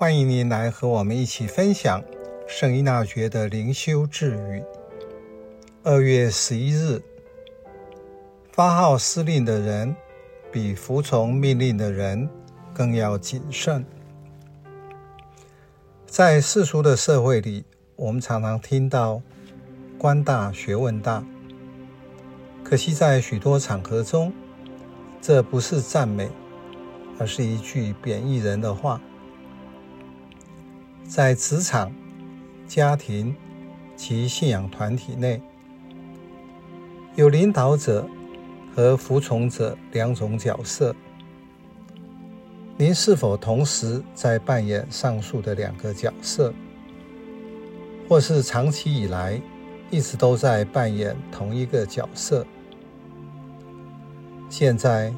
欢迎您来和我们一起分享圣依纳爵的灵修智语。二月十一日，发号施令的人比服从命令的人更要谨慎。在世俗的社会里，我们常常听到“官大学问大”，可惜在许多场合中，这不是赞美，而是一句贬义人的话。在职场、家庭及信仰团体内，有领导者和服从者两种角色。您是否同时在扮演上述的两个角色，或是长期以来一直都在扮演同一个角色？现在，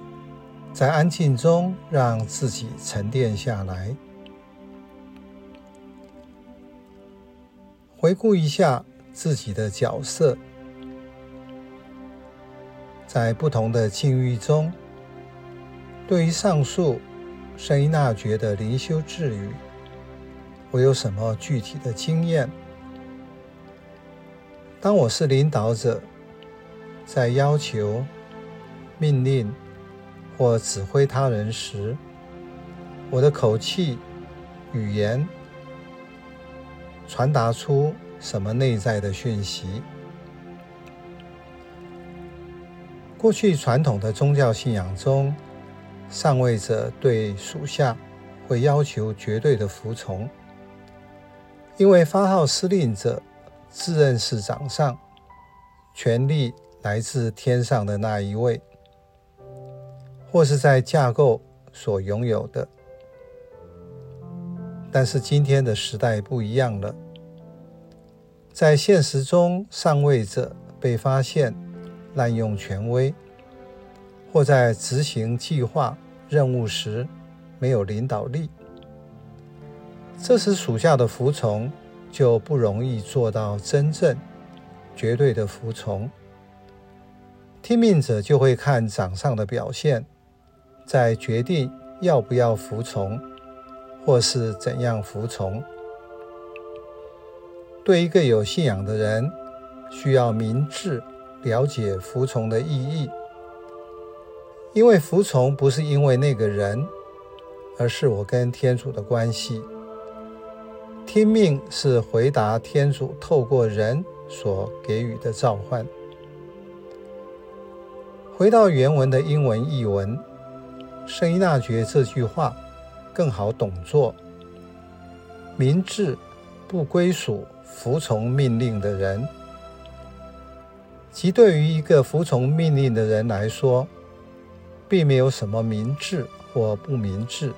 在安静中让自己沉淀下来。回顾一下自己的角色，在不同的境遇中，对于上述圣依纳觉的灵修智语，我有什么具体的经验？当我是领导者，在要求、命令或指挥他人时，我的口气、语言，传达出什么内在的讯息？过去传统的宗教信仰中，上位者对属下会要求绝对的服从，因为发号施令者自认是掌上，权力来自天上的那一位，或是在架构所拥有的。但是今天的时代不一样了，在现实中，上位者被发现滥用权威，或在执行计划任务时没有领导力，这时属下的服从就不容易做到真正绝对的服从。听命者就会看掌上的表现，再决定要不要服从。或是怎样服从？对一个有信仰的人，需要明智了解服从的意义，因为服从不是因为那个人，而是我跟天主的关系。听命是回答天主透过人所给予的召唤。回到原文的英文译文，圣依纳爵这句话。更好懂做，明智不归属服从命令的人，即对于一个服从命令的人来说，并没有什么明智或不明智。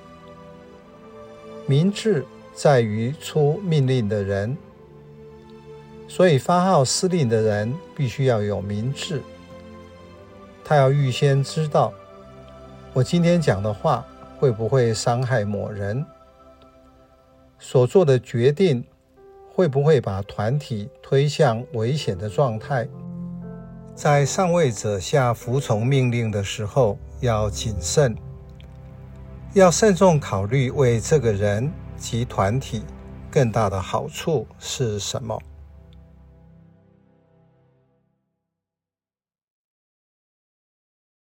明智在于出命令的人，所以发号施令的人必须要有明智，他要预先知道我今天讲的话。会不会伤害某人？所做的决定会不会把团体推向危险的状态？在上位者下服从命令的时候，要谨慎，要慎重考虑为这个人及团体更大的好处是什么。